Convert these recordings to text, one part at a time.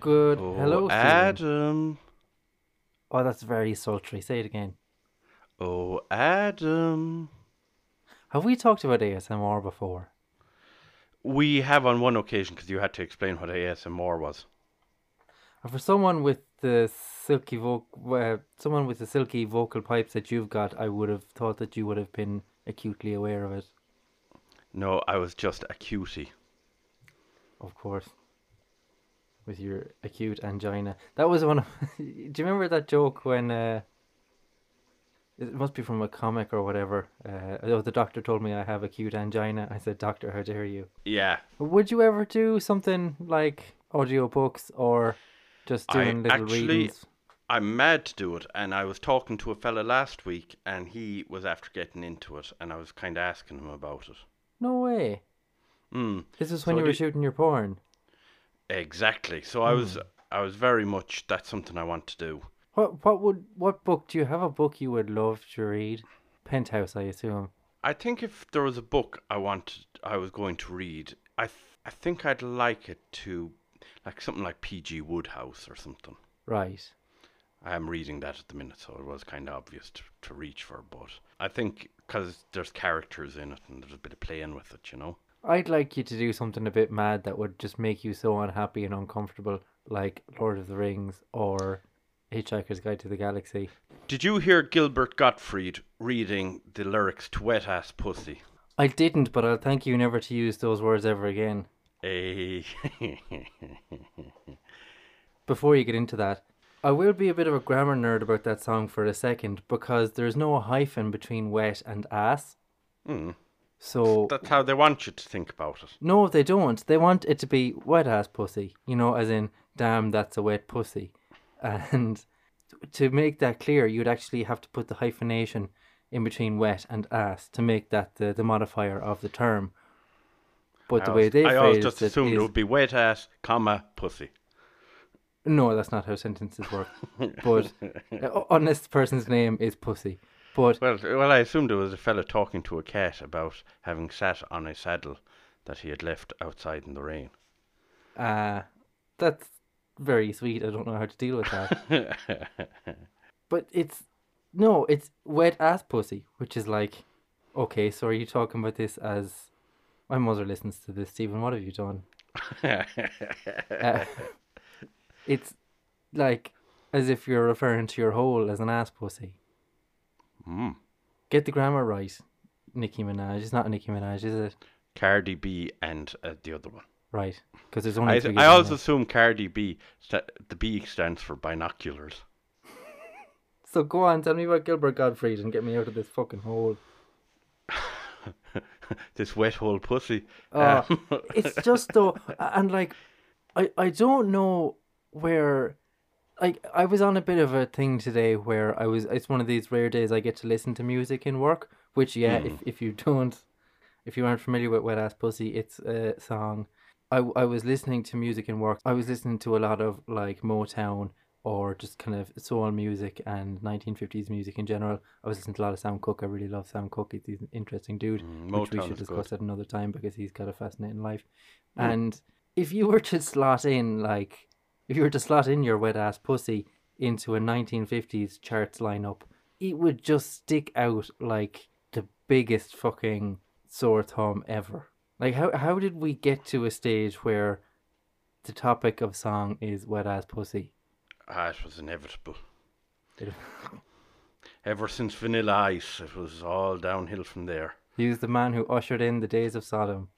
Good. Oh, Hello. Adam. Oh, that's very sultry. Say it again. Oh, Adam. Have we talked about ASMR before? We have on one occasion because you had to explain what ASMR was. And for someone with the silky voc, uh, someone with the silky vocal pipes that you've got, I would have thought that you would have been acutely aware of it. No, I was just a cutie. Of course. With your acute angina. That was one of. Do you remember that joke when. Uh, it must be from a comic or whatever. Uh, oh, the doctor told me I have acute angina. I said, Doctor, how dare you? Yeah, Would you ever do something like audio books or just I little actually, readings. I'm mad to do it, and I was talking to a fella last week, and he was after getting into it, and I was kind of asking him about it. No way. Hmm. This is when So you were do- shooting your porn. Exactly. So I was, I was very much. That's something I want to do. What what would what book do you have a book you would love to read? Penthouse, I assume. I think if there was a book I wanted, I was going to read, I, th- I think I'd like it to, like something like P.G. Wodehouse or something. Right. I am reading that at the minute, so it was kind of obvious to, to reach for. But I think because there's characters in it and there's a bit of playing with it, you know. I'd like you to do something a bit mad that would just make you so unhappy and uncomfortable, like Lord of the Rings or Hitchhiker's Guide to the Galaxy. Did you hear Gilbert Gottfried reading the lyrics to Wet Ass Pussy? I didn't, but I'll thank you never to use those words ever again. Eh, Before you get into that, I will be a bit of a grammar nerd about that song for a second because there's no hyphen between wet and ass. Hmm. So That's how they want you to think about it. No, they don't. They want it to be wet ass pussy, you know, as in, damn, that's a wet pussy. And to make that clear, you'd actually have to put the hyphenation in between wet and ass to make that the, the modifier of the term. But the I way always- they I always just assumed it is- would be wet ass, comma, pussy. no, that's not how sentences work. but uh, unless the person's name is pussy. But Well, well, I assumed it was a fella talking to a cat about having sat on a saddle that he had left outside in the rain. uh, that's very sweet. I don't know how to deal with that. But it's no, it's wet ass pussy, which is like, okay, so are you talking about this as my mother listens to this, Stephen? What have you done? Uh, it's like as if you're referring to your hole as an ass pussy. mm. Get the grammar right, Nicki Minaj. It's not Nicki Minaj, is it? Cardi B and uh, the other one. Right, because there's only. I, two I also assume Cardi B, sta- the B stands for binoculars. So go on, tell me about Gilbert Gottfried and get me out of this fucking hole. this wet hole pussy. Uh, Um, it's just though, and like, I I don't know where, like I was on a bit of a thing today where I was. It's one of these rare days I get to listen to music in work. Which yeah, if if you don't, if you aren't familiar with Wet Ass Pussy, it's a song. I I was listening to music in work. I was listening to a lot of like Motown or just kind of soul music and 1950s music in general. I was listening to a lot of Sam Cooke. I really love Sam Cooke. He's an interesting dude Mm, which we should discuss good. at another time because he's got a fascinating life. Mm. And if you were to slot in like if you were to slot in your wet ass pussy into a 1950s charts lineup, it would just stick out like the biggest fucking sore thumb ever. Like how how did we get to a stage where the topic of song is wet ass pussy? Ah, it was inevitable. It- Ever since Vanilla Ice, it was all downhill from there. He was the man who ushered in the days of Sodom.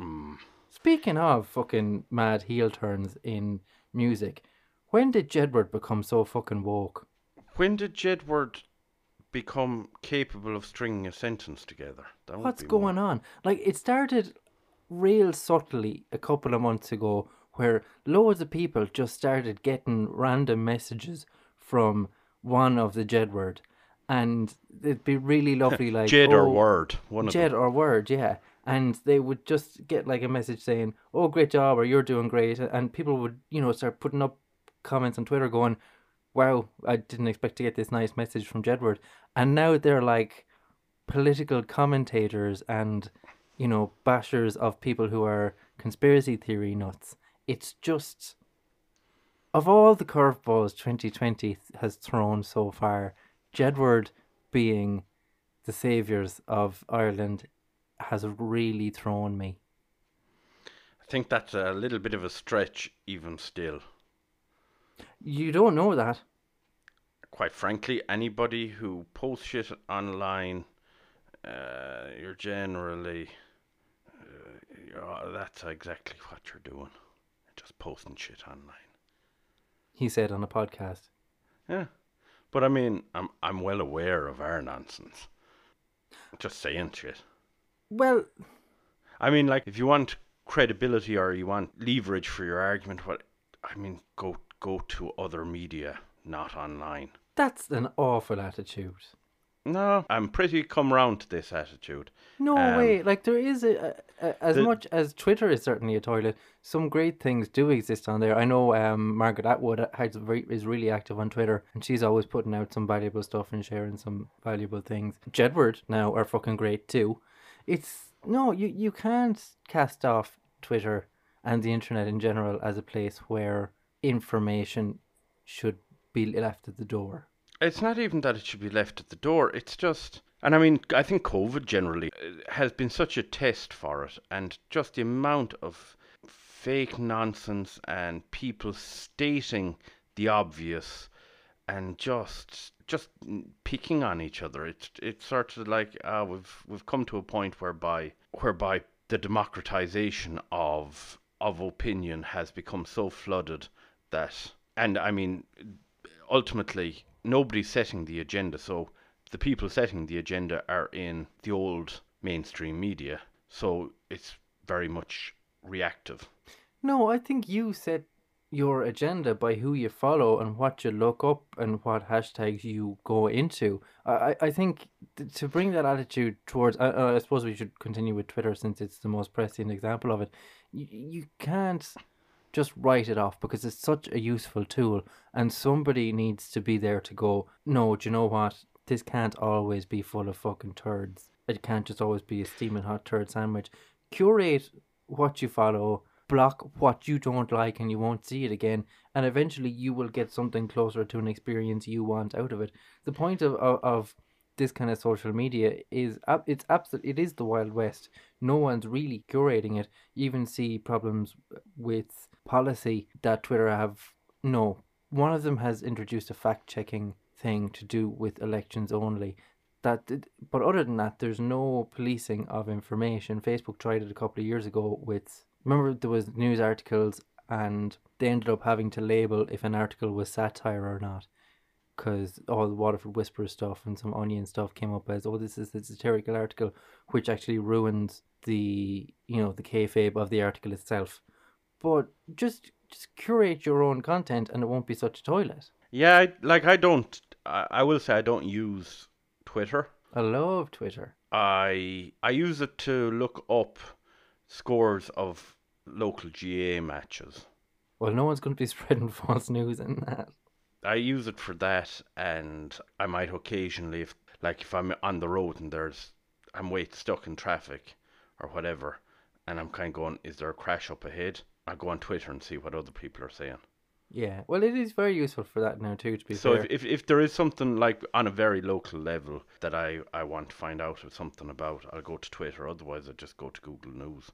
Mm. Speaking of fucking mad heel turns in music, when did Jedward become so fucking woke? When did Jedward become capable of stringing a sentence together? That What's going one. on? Like it started real subtly a couple of months ago where loads of people just started getting random messages from one of the Jedward and it'd be really lovely like Jed or "Oh, Word? One Jed or Word, yeah. And they would just get like a message saying, "Oh, great job," or "You're doing great," and people would, you know, start putting up comments on Twitter going, wow, I didn't expect to get this nice message from Jedward. And now they're like political commentators and, you know, bashers of people who are conspiracy theory nuts. It's just, of all the curveballs 2020 has thrown so far, Jedward being the saviours of Ireland has really thrown me. I think that's a little bit of a stretch, even still. You don't know that. Quite frankly, anybody who posts shit online, uh, you're generally. Uh, you're, that's exactly what you're doing. Just posting shit online. He said on a podcast. Yeah. But I mean, I'm I'm well aware of our nonsense. Just saying shit. Well, I mean, like, if you want credibility or you want leverage for your argument, what I mean, go go to other media, not online. that's an awful attitude. No, I'm pretty come round to this attitude. No Um, way. Like there is a, a, a as the- much as Twitter is certainly a toilet. Some great things do exist on there. I know um, Margaret Atwood has is really active on Twitter, and she's always putting out some valuable stuff and sharing some valuable things. Jedward now are fucking great too. It's no, you you can't cast off Twitter and the internet in general as a place where information should be left at the door. It's not even that it should be left at the door. It's just, and I mean, I think COVID generally uh, has been such a test for it, and just the amount of fake nonsense and people stating the obvious, and just just picking on each other. It's it's sort of like uh, we've we've come to a point whereby whereby the democratization of of opinion has become so flooded that, and I mean, ultimately nobody's setting the agenda. So the people setting the agenda are in the old mainstream media. So it's very much reactive. No, I think you set your agenda by who you follow and what you look up and what hashtags you go into. I, I, think th- to bring that attitude towards, I, I I suppose we should continue with Twitter since it's the most pressing example of it. You, you can't just write it off because it's such a useful tool and somebody needs to be there to go, no, do you know what? This can't always be full of fucking turds. It can't just always be a steaming hot turd sandwich. Curate what you follow, block what you don't like, and you won't see it again. And eventually, you will get something closer to an experience you want out of it. The point of of, of this kind of social media is ab- it's absolute. It is the wild west. No one's really curating it. You even see problems with policy that Twitter have. No, one of them has introduced a fact checking thing to do with elections only that but other than that there's no policing of information facebook tried it a couple of years ago with remember there was news articles and they ended up having to label if an article was satire or not because all the waterford whisperer stuff and some onion stuff came up as oh this is a satirical article which actually ruins the you know the kayfabe of the article itself but just just curate your own content and it won't be such a toilet Yeah, I, like I don't. I, I will say I don't use Twitter. i love twitter I I use it to look up scores of local GAA matches. well no one's going to be spreading false news in that I use it for that, and I might occasionally, if like if I'm on the road and there's I'm wait stuck in traffic or whatever, and I'm kind of going, is there a crash up ahead? I go on Twitter and see what other people are saying. Yeah, well, it is very useful for that now too. To be So fair, if, if if there is something like on a very local level that I I want to find out or something about, I'll go to Twitter. Otherwise, I just go to Google News.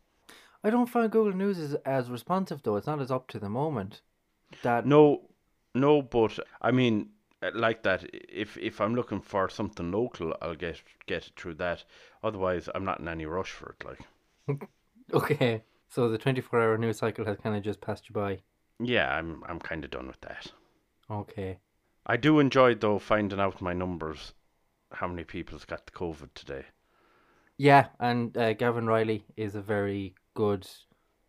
I don't find Google News as, as responsive though. It's not as up to the moment. That No, no, but I mean, uh, like that. If if I'm looking for something local, I'll get get it through that. Otherwise, I'm not in any rush for it. Like, okay. So the twenty four hour news cycle has kind of just passed you by. yeah, I'm I'm kind of done with that. Okay. I do enjoy though finding out my numbers, how many people's got the COVID today. Yeah, and uh, Gavin Reilly is a very good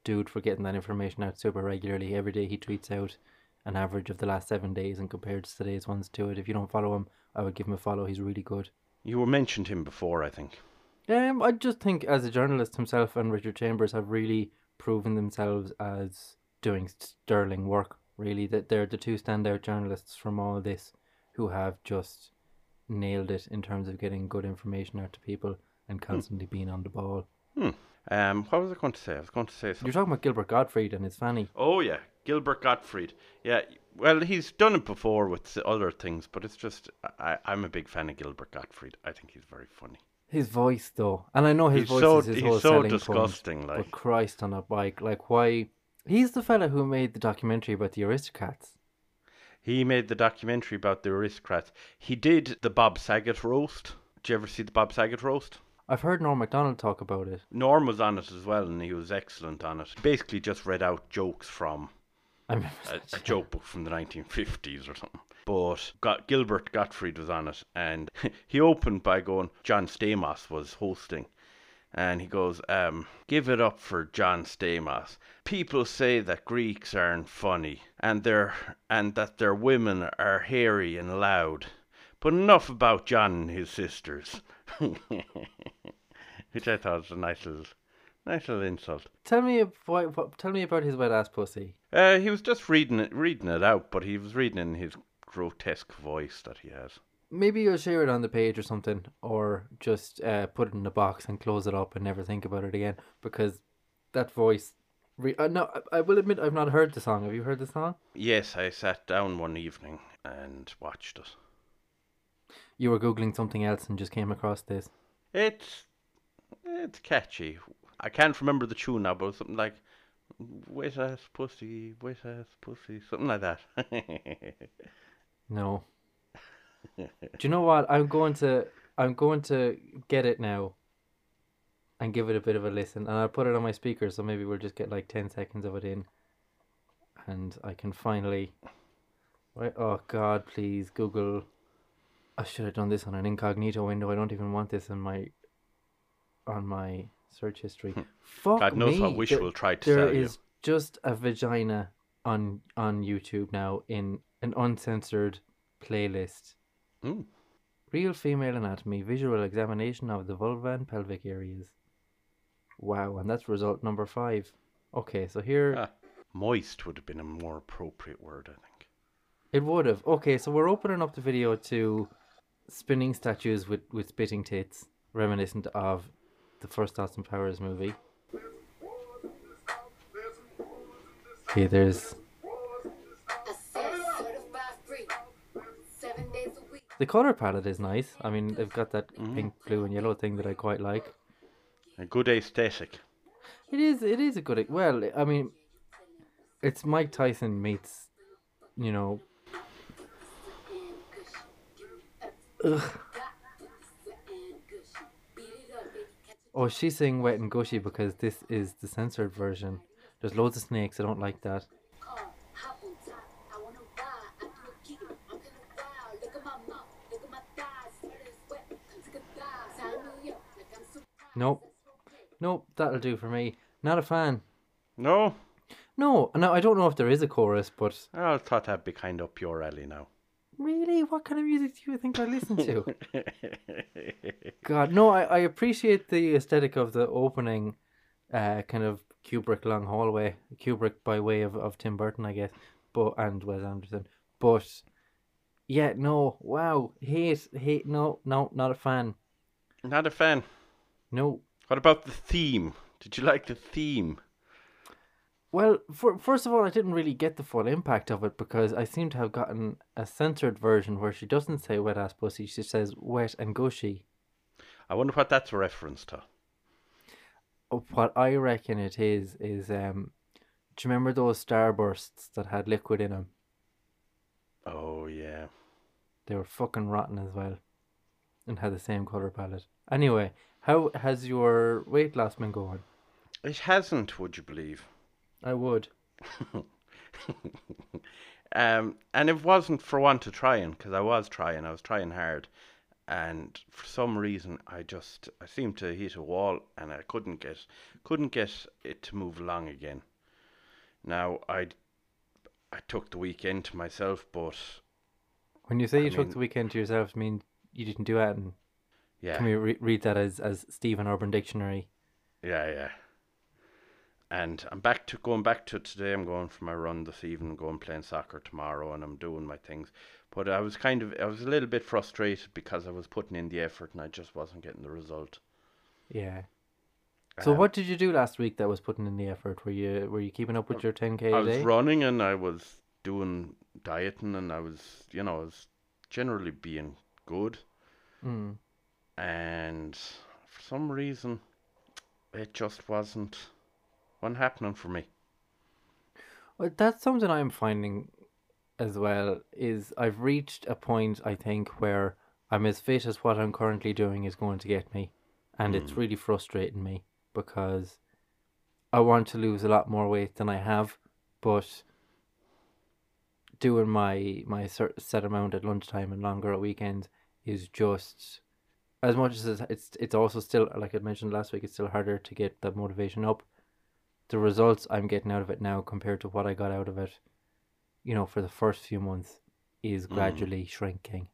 dude for getting that information out super regularly. Every day he tweets out an average of the last seven days and compares today's ones to it. If you don't follow him, I would give him a follow. He's really good. You were mentioned him before, I think. Um, I just think as a journalist himself and Richard Chambers have really proven themselves as doing sterling work Really, that they're the two standout journalists from all this who have just nailed it in terms of getting good information out to people and constantly being on the ball. Um, what was I going to say? I was going to say something. You're talking about Gilbert Gottfried and his fanny. Oh yeah, Gilbert Gottfried. Yeah, well, he's done it before with other things, but it's just I, I'm a big fan of Gilbert Gottfried. I think he's very funny. His voice, though, and I know his he's voice so is his he's whole so selling disgusting. point. Like But Christ on a bike, like why? He's the fella who made the documentary about the aristocrats. he made the documentary about the aristocrats. He did the Bob Saget roast. Did you ever see the Bob Saget roast? I've heard Norm Macdonald talk about it. Norm was on it as well, and he was excellent on it. Basically, just read out jokes from I remember a, a joke book from the 1950s or something. But got, Gilbert Gottfried was on it, and he opened by going, John Stamos was hosting. And he goes, um, give it up for John Stamos. People say that Greeks aren't funny, and their and that their women are hairy and loud. But enough about John and his sisters. Which I thought was a nice little, nice little insult. Tell me about what, tell me about his wet ass pussy. Uh, he was just reading it, reading it out, but he was reading in his grotesque voice that he has. Maybe you'll share it on the page or something, or just uh, put it in a box and close it up and never think about it again. Because that voice, re- uh, no, I, I will admit I've not heard the song. Have you heard the song? Yes, I sat down one evening and watched it. You were googling something else and just came across this. It's it's catchy. I can't remember the tune now, but it's something like "wet ass pussy, wet ass pussy," something like that. No. Do you know what? I'm going to I'm going to get it now and give it a bit of a listen and I'll put it on my speaker so maybe we'll just get like 10 seconds of it in and I can finally oh god please Google I should have done this on an incognito window. I don't even want this in my on my search history. Fuck God knows me. what Wish there- will try to there sell you. is just a vagina on on YouTube now in an uncensored playlist. Mm. Real female anatomy, visual examination of the vulva and pelvic areas. Wow, and that's result number five. Okay, so here Ah, moist would have been a more appropriate word, I think. it would have. Okay, so we're opening up the video to spinning statues with, with spitting tits, reminiscent of the first Austin Powers movie. Okay, there's the color palette is nice. I mean, they've got that mm-hmm. pink, blue, and yellow thing that I quite like. A good aesthetic. It is. It is a good. Well, I mean, it's Mike Tyson meets, you know. Ugh. Oh, she's saying wet and gushy because this is the censored version. There's loads of snakes. I don't like that. Nope. Nope. That'll do for me. Not a fan. No, No. No. I don't know if there is a chorus, but I thought that'd be kind of pure alley now. Really, what kind of music do you think I listen to? God, no, I, I appreciate the aesthetic of the opening, uh, kind of Kubrick long hallway. Kubrick by way of, of Tim Burton, I guess, but and Wes Anderson. But yeah, no, wow, hate, hate, no, no, not a fan. Not a fan. No. What about the theme? Did you like the theme? Well, for, first of all, I didn't really get the full impact of it because I seem to have gotten a censored version where she doesn't say wet ass pussy, she says wet and gushy. I wonder what that's a reference to. what I reckon it is is um do you remember those starbursts that had liquid in them? Oh yeah. They were fucking rotten as well, and had the same color palette. Anyway, how has your weight loss been going? It hasn't, would you believe? I would. Um, and it wasn't for want of trying, because I was trying. I was trying hard, and for some reason, I just I seemed to hit a wall, and I couldn't get couldn't get it to move along again. Now I I took the weekend to myself, but When you say I you took the weekend to yourself, I mean you didn't do it. And yeah, can we re- read that as as Stephen Urban Dictionary? yeah, yeah. And I'm back to going back to today. I'm going for my run this evening, going playing soccer tomorrow, and I'm doing my things. But I was kind of, I was a little bit frustrated because I was putting in the effort and I just wasn't getting the result. Yeah. So Um, what did you do last week that was putting in the effort? Were you were you keeping up with your ten k? I was running and I was doing dieting and I was, you know, I was generally being good. Mm. And for some reason, it just wasn't, wasn't happening for me. Well, that's something I'm finding as well. Is I've reached a point I think where I'm as fit as what I'm currently doing is going to get me, and it's Mm. really frustrating me because I want to lose a lot more weight than I have, but doing my my set amount at lunchtime and longer at weekends is just as much as it's it's, it's also still like I mentioned last week. It's still harder to get the motivation up. The results I'm getting out of it now compared to what I got out of it, you know, for the first few months, is Mm. gradually shrinking.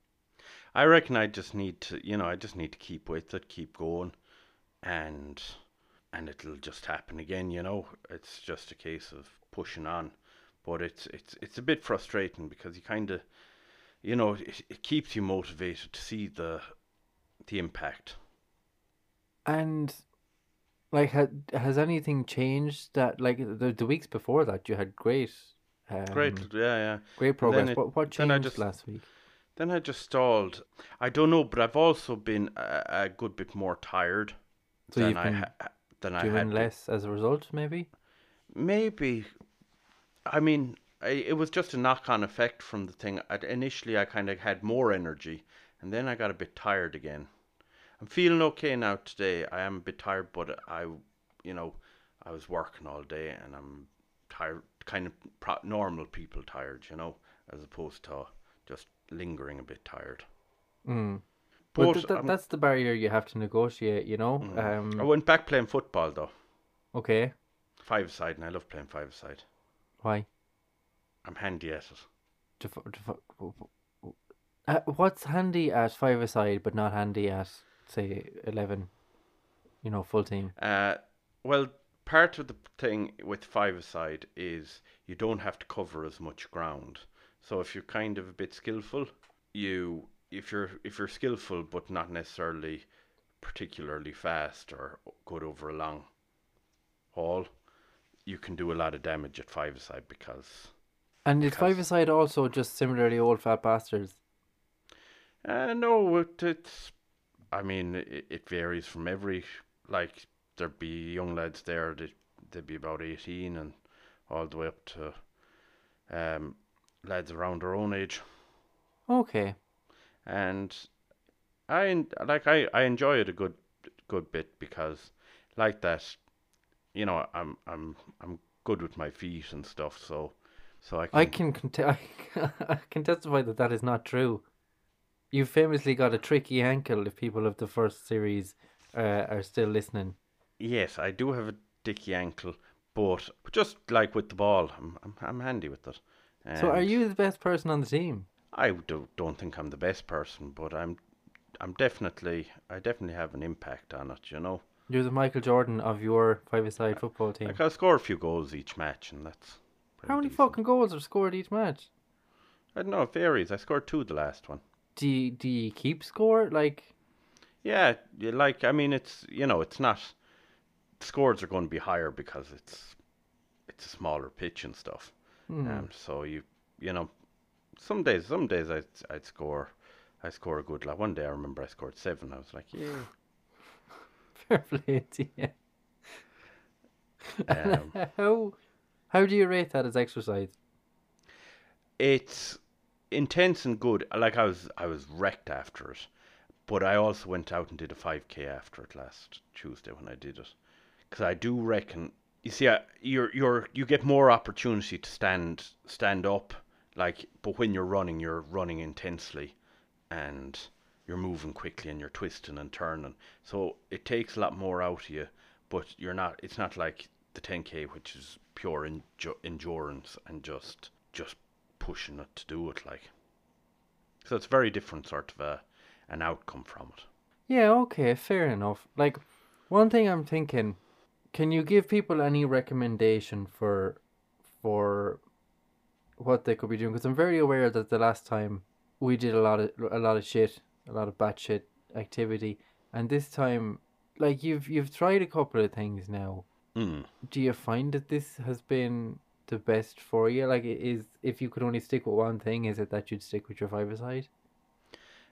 I reckon I just need to, you know, I just need to keep with it, keep going, and and it'll just happen again. You know, it's just a case of pushing on. But it's it's it's a bit frustrating because you kind of, you know, it, it keeps you motivated to see the the impact. And like, had has anything changed that like the the weeks before that you had great, um, Great, yeah, yeah. great progress. it- what what changed just- last week? Then I just stalled. I don't know, but I've also been a, a good bit more tired So than I been ha- than I had. been. less as a result, maybe. Maybe. I mean, I, it was just a knock-on effect from the thing. i initially, I kind of had more energy, and then I got a bit tired again. I'm feeling okay now today. I am a bit tired, but I, you know, I was working all day, and I'm tired, kind of pro- normal people tired, you know, as opposed to just lingering a bit tired. Mm. But But th- th- that's the barrier you have to negotiate, you know. Mm. Um, I went back playing football though, okay, five-side, and I love playing five-side. why? I'm handy at it. Def- def- uh, what's handy at five aside, but not handy at say eleven? You know, full team. Uh, well, part of the thing with five-a-side is you don't have to cover as much ground. So if you're kind of a bit skillful, you if you're if you're skillful but not necessarily particularly fast or good over a long haul, you can do a lot of damage at five-a-side because And is five aside also just similarly old fat bastards? Uh, no, it, it's. I mean, it, it varies from every. Like, there'd be young lads there, they, they'd be about 18 and all the way up to um, lads around their own age. Okay. And I, like, I, I enjoy it a good good bit because, like that, you know, I'm I'm I'm good with my feet and stuff, so so I can. I can cont- I can testify that that is not true. You famously got a tricky ankle. If people of the first series uh, are still listening, Yes, I do have a dicky ankle, but just like with the ball, I'm I'm, I'm handy with it. so are you the best person on the team? I do, don't think I'm the best person, but I'm I'm definitely I definitely have an impact on it. You know, You're the Michael Jordan of your five-a-side football team. like I score a few goals each match, and that's How many decent. fucking goals are scored each match? I don't know. It varies. I scored two the last one. Do you, do you keep score? Like, Yeah, like I mean it's you know it's not scores are going to be higher because it's it's a smaller pitch and stuff. hmm, Um, so you you know, some days some days I'd I'd score I score a good like one day I remember I scored seven. I was like, yeah. fair play to you. Um, how how do you rate that as exercise? it's intense and good. Like I was I was wrecked after it, but I also went out and did a five k after it last Tuesday when I did it, because I do reckon you see I, you're you're you get more opportunity to stand stand up. Like but when you're running you're running intensely and you're moving quickly and you're twisting and turning. So it takes a lot more out of you but you're not it's not like the 10k which is pure endurance and just just pushing it to do it like so it's very different sort of a, an outcome from it Yeah, okay, fair enough. Like, one thing I'm thinking, Can you give people any recommendation for for what they could be doing? Because I'm very aware that the last time we did a lot of a lot of shit, a lot of bad shit activity, and this time, like you've you've tried a couple of things now. Mm. Do you find that this has been the best for you? Like, is if you could only stick with one thing, is it that you'd stick with your five aside?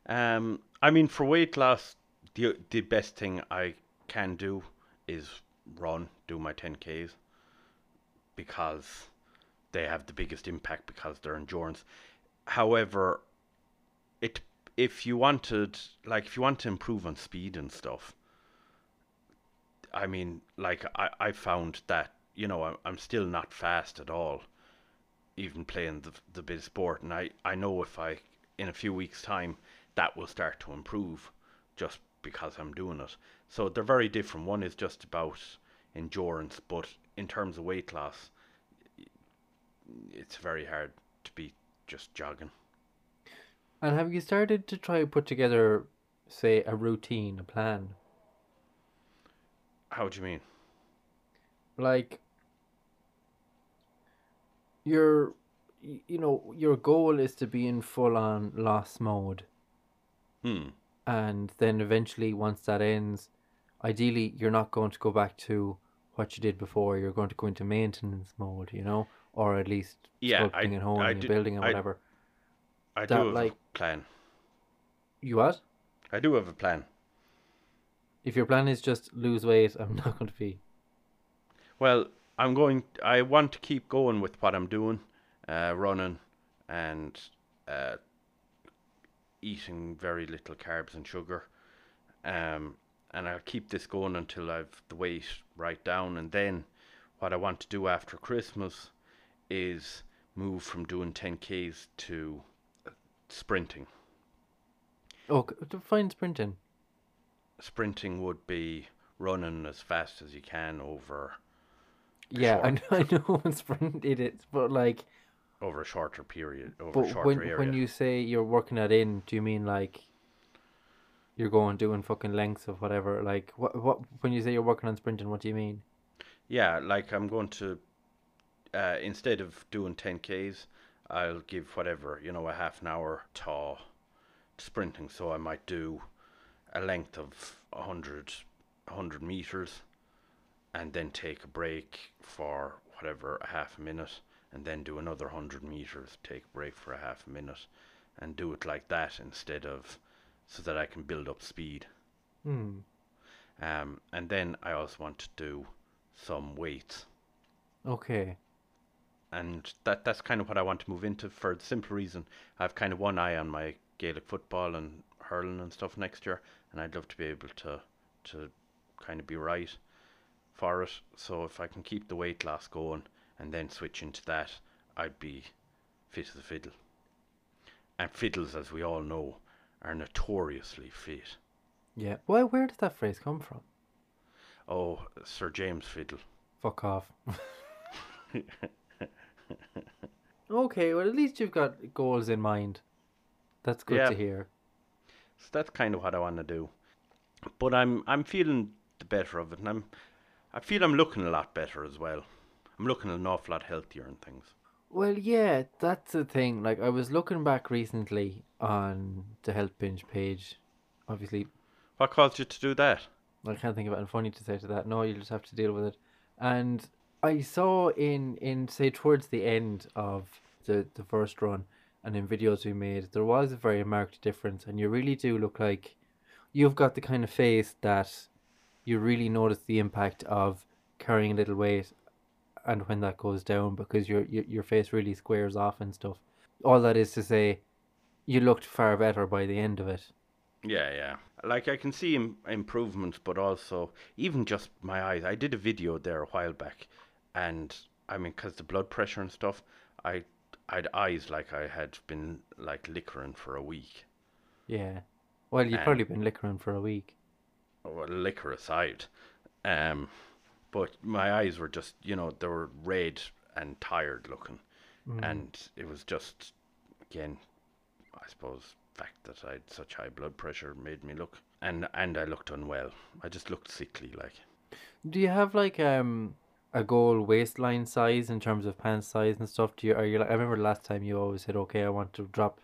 Um, I mean, for weight loss, the the best thing I can do is run, do my 10Ks, because they have the biggest impact because they're endurance. However, it if you wanted, like, if you want to improve on speed and stuff, I mean, like, I, I found that, you know, I'm, I'm still not fast at all, even playing the, the bit of sport. And I, I know if I, in a few weeks' time, that will start to improve just because I'm doing it. So they're very different. One is just about endurance, but in terms of weight loss, it's very hard to be just jogging. And have you started to try to put together, say, a routine, a plan? How do you mean? Like, your, you know, your goal is to be in full on loss mode. Hmm. and then eventually once that ends ideally you're not going to go back to what you did before you're going to go into maintenance mode you know or at least Yeah, sculpting I- and honing I and do- building and I- whatever I That, do have like- a plan. you what I do have a plan. if your plan is just lose weight i'm not going to be Well, I'm going. I want to keep going with what I'm doing, uh, running, and uh, eating very little carbs and sugar. Um, and I'll keep this going until I've the weight right down. And then, what I want to do after Christmas is move from doing 10k's to sprinting. oh define sprinting Sprinting would be running as fast as you can over yeah I know. I know sprint it is but like over a shorter period, over a but shorter when area. when you say you're working that in do you mean like you're going doing fucking lengths of whatever like what what when you say you're working on sprinting what do you mean Yeah, like I'm going to uh, instead of doing 10k's, I'll give whatever you know a half an hour to sprinting. So I might do a length of 100, 100 meters, and then take a break for whatever a half a minute, and then do another hundred meters, take a break for a half a minute, and do it like that instead of so that I can build up speed. hmm Um, and then I also want to do some weights. okay and that that's kind of what I want to move into for the simple reason I've kind of one eye on my Gaelic football and hurling and stuff next year, and I'd love to be able to to kind of be right for it. So if I can keep the weight loss going and then switch into that, I'd be fit as a fiddle. And fiddles, as we all know, are notoriously fit. Yeah. Well, where did that phrase come from? Oh, Sir James Fiddle. Fuck off. okay, well, at least you've got goals in mind. That's good Yeah. to hear. So that's kind of what I want to do. But I'm I'm feeling the better of it, and I'm I feel I'm looking a lot better as well. I'm looking an awful lot healthier and things. Well, yeah, that's the thing. Like, I was looking back recently on the Health Binge page. Obviously, What caused you to do that? I can't think of anything funny to say to that. No, you just have to deal with it. And I saw in, in say, towards the end of the, the first run and in videos we made, there was a very marked difference. And you really do look like you've got the kind of face that you really notice the impact of carrying a little weight and when that goes down because your, your, your face really squares off and stuff. All that is to say, you looked far better by the end of it. Yeah, yeah. Like I can see Im- improvements, but also even just my eyes. I did a video there a while back, and I mean, cause the blood pressure and stuff, I I had eyes like I had been like liquoring for a week. Yeah. Well, you've Um, probably been liquoring for a week. Liquor aside, um, but my eyes were just, you know, they were red and tired looking, Mm. and it was just, again, I suppose, fact that I had such high blood pressure made me look, and and I looked unwell. I just looked sickly, like. Do you have like um a goal waistline size in terms of pants size and stuff? Do you are you like I remember last time you always said, Okay, I want to drop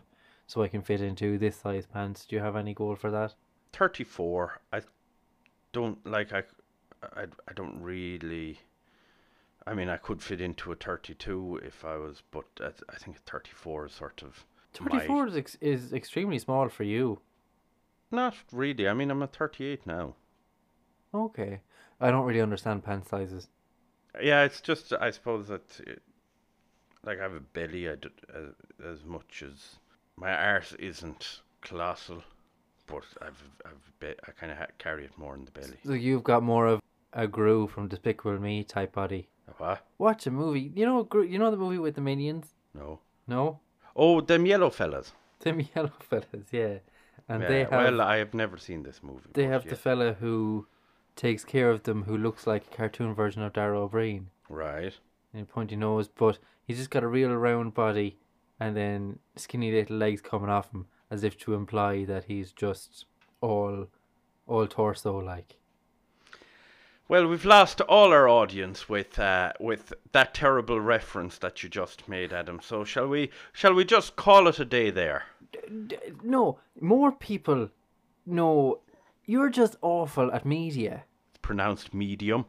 so I can fit into this size pants. Do you have any goal for that? 34. I don't like I, I, I don't really. I mean, I could fit into a 32 if I was, but I, I think a 34 is sort of. my- Thirty four is ex- is extremely small for you. Not really. I mean, I'm at 38 now. Okay. I don't really understand pant sizes. Yeah, it's just I suppose that it, like I have a belly I d- as, as much as my arse isn't colossal, but I've I've be, I kind of carry it more in the belly. So you've got more of a Gru from Despicable Me type body. What? Watch a movie. You know Gru, you know the movie with the minions? No. No? Oh, them yellow fellas. Them yellow fellas, yeah. And yeah, they have well, I have never seen this movie. they have yeah. the fella who takes care of them who looks like a cartoon version of Dara Ó Briain. right. And a pointy nose, but he's just got a real round body and then skinny little legs coming off him as if to imply that he's just all all torso like. Well, we've lost all our audience with uh, with that terrible reference that you just made, Adam. So shall we shall we just call it a day there? D- no, more people No, you're just awful at media. It's pronounced medium.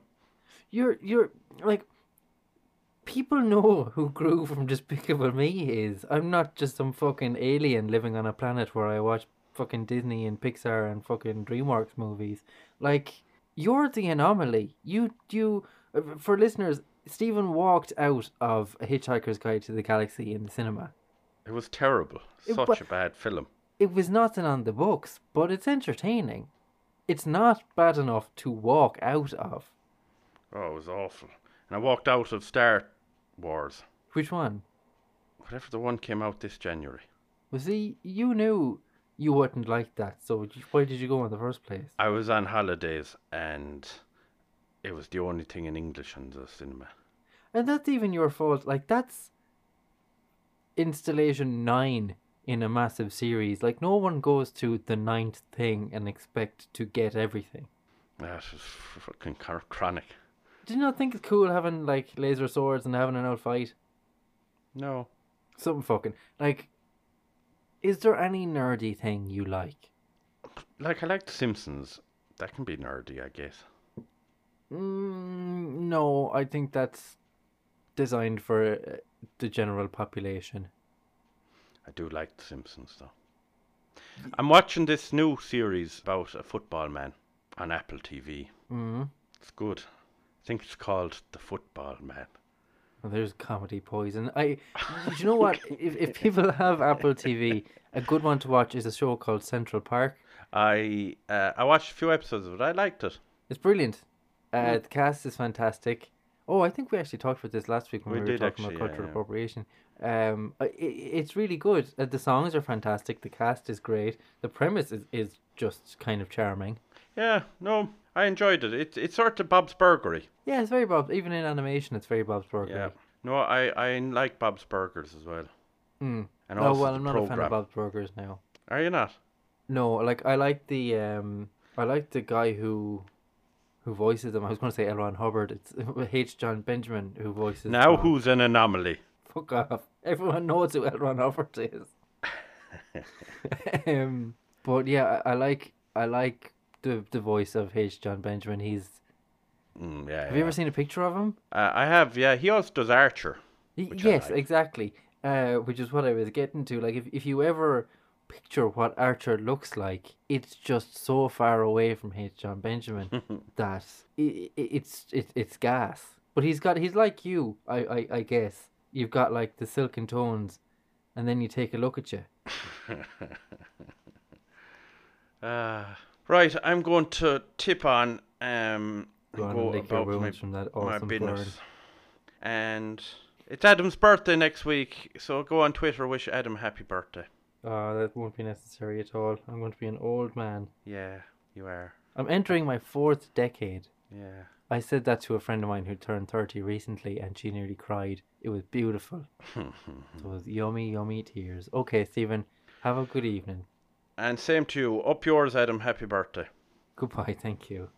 You're you're like people know who Gru from Despicable Me is. I'm not just some fucking alien living on a planet where I watch fucking Disney and Pixar and fucking DreamWorks movies. Like you're the anomaly. You you uh, for listeners. Stephen walked out of A Hitchhiker's Guide to the Galaxy in the cinema. It was terrible. It Such wa- a bad film. It was nothing on the books, but it's entertaining. It's not bad enough to walk out of. Oh, it was awful. And I walked out of Star Wars. Which one? Whatever the one came out this January. Well, see, you knew you wouldn't like that, so why did you go in the first place? I was on holidays and it was the only thing in English in the cinema. And that's even your fault. Like, that's installation nine in a massive series. Like, no one goes to the ninth thing and expect to get everything. That was fucking chronic. Do you not think it's cool having, like, laser swords and having an old fight? No. Something fucking. Like, is there any nerdy thing you like? Like, I like The Simpsons. That can be nerdy, I guess. Mm, no, I think that's designed for uh, the general population. I do like The Simpsons, though. I'm watching this new series about a football man on Apple TV. Mm. It's good. I think it's called The Football Man. Well, there's comedy poison. I, do you know what? if if people have Apple TV, a good one to watch is a show called Central Park. I uh, I watched a few episodes of it. I liked it. It's brilliant. Uh, Yeah. The cast is fantastic. Oh, I think we actually talked about this last week when We we, were talking actually, about cultural yeah. appropriation. Um, i i it's really good. Uh, the songs are fantastic. The cast is great. The premise is, is just kind of charming. Yeah, no, I enjoyed it. It it's sort of Bob's Burgery. Yeah, it's very Bob. Even in animation, it's very Bob's Burger. Yeah. No, I I like Bob's Burgers as well. Mm. And Oh also well, I'm not program. a fan of Bob's Burgers now. Are you not? No, like I like the um, I like the guy who, who voices them. I was going to say L. Ron Hubbard. It's H. John Benjamin who voices. Now who's an anomaly? Fuck off! Everyone knows who L. Ron Hubbard is. um, but yeah, I, I like I like the the voice of H. John Benjamin. He's. Mm, yeah. Have you yeah. ever seen a picture of him? Uh, I have. Yeah, he also does Archer. Y- yes, like. exactly. Uh, which is what I was getting to. Like, if if you ever picture what Archer looks like, it's just so far away from H. John Benjamin that i i it's it, it's gas. But he's got he's like you, I, I I guess. You've got like the silken tones, and then you take a look at you. Uh, right, I'm going to tip on um Go on go and about my, from that my awesome burn. business. And it's Adam's birthday next week, so go on Twitter, wish Adam happy birthday. Oh, that won't be necessary at all. I'm going to be an old man. Yeah, you are. I'm entering my fourth decade. Yeah. I said that to a friend of mine who turned 30 recently and she nearly cried. It was beautiful. It was yummy, yummy tears. Okay, Stephen, have a good evening. And same to you. Up yours, Adam. Happy birthday. Goodbye, thank you.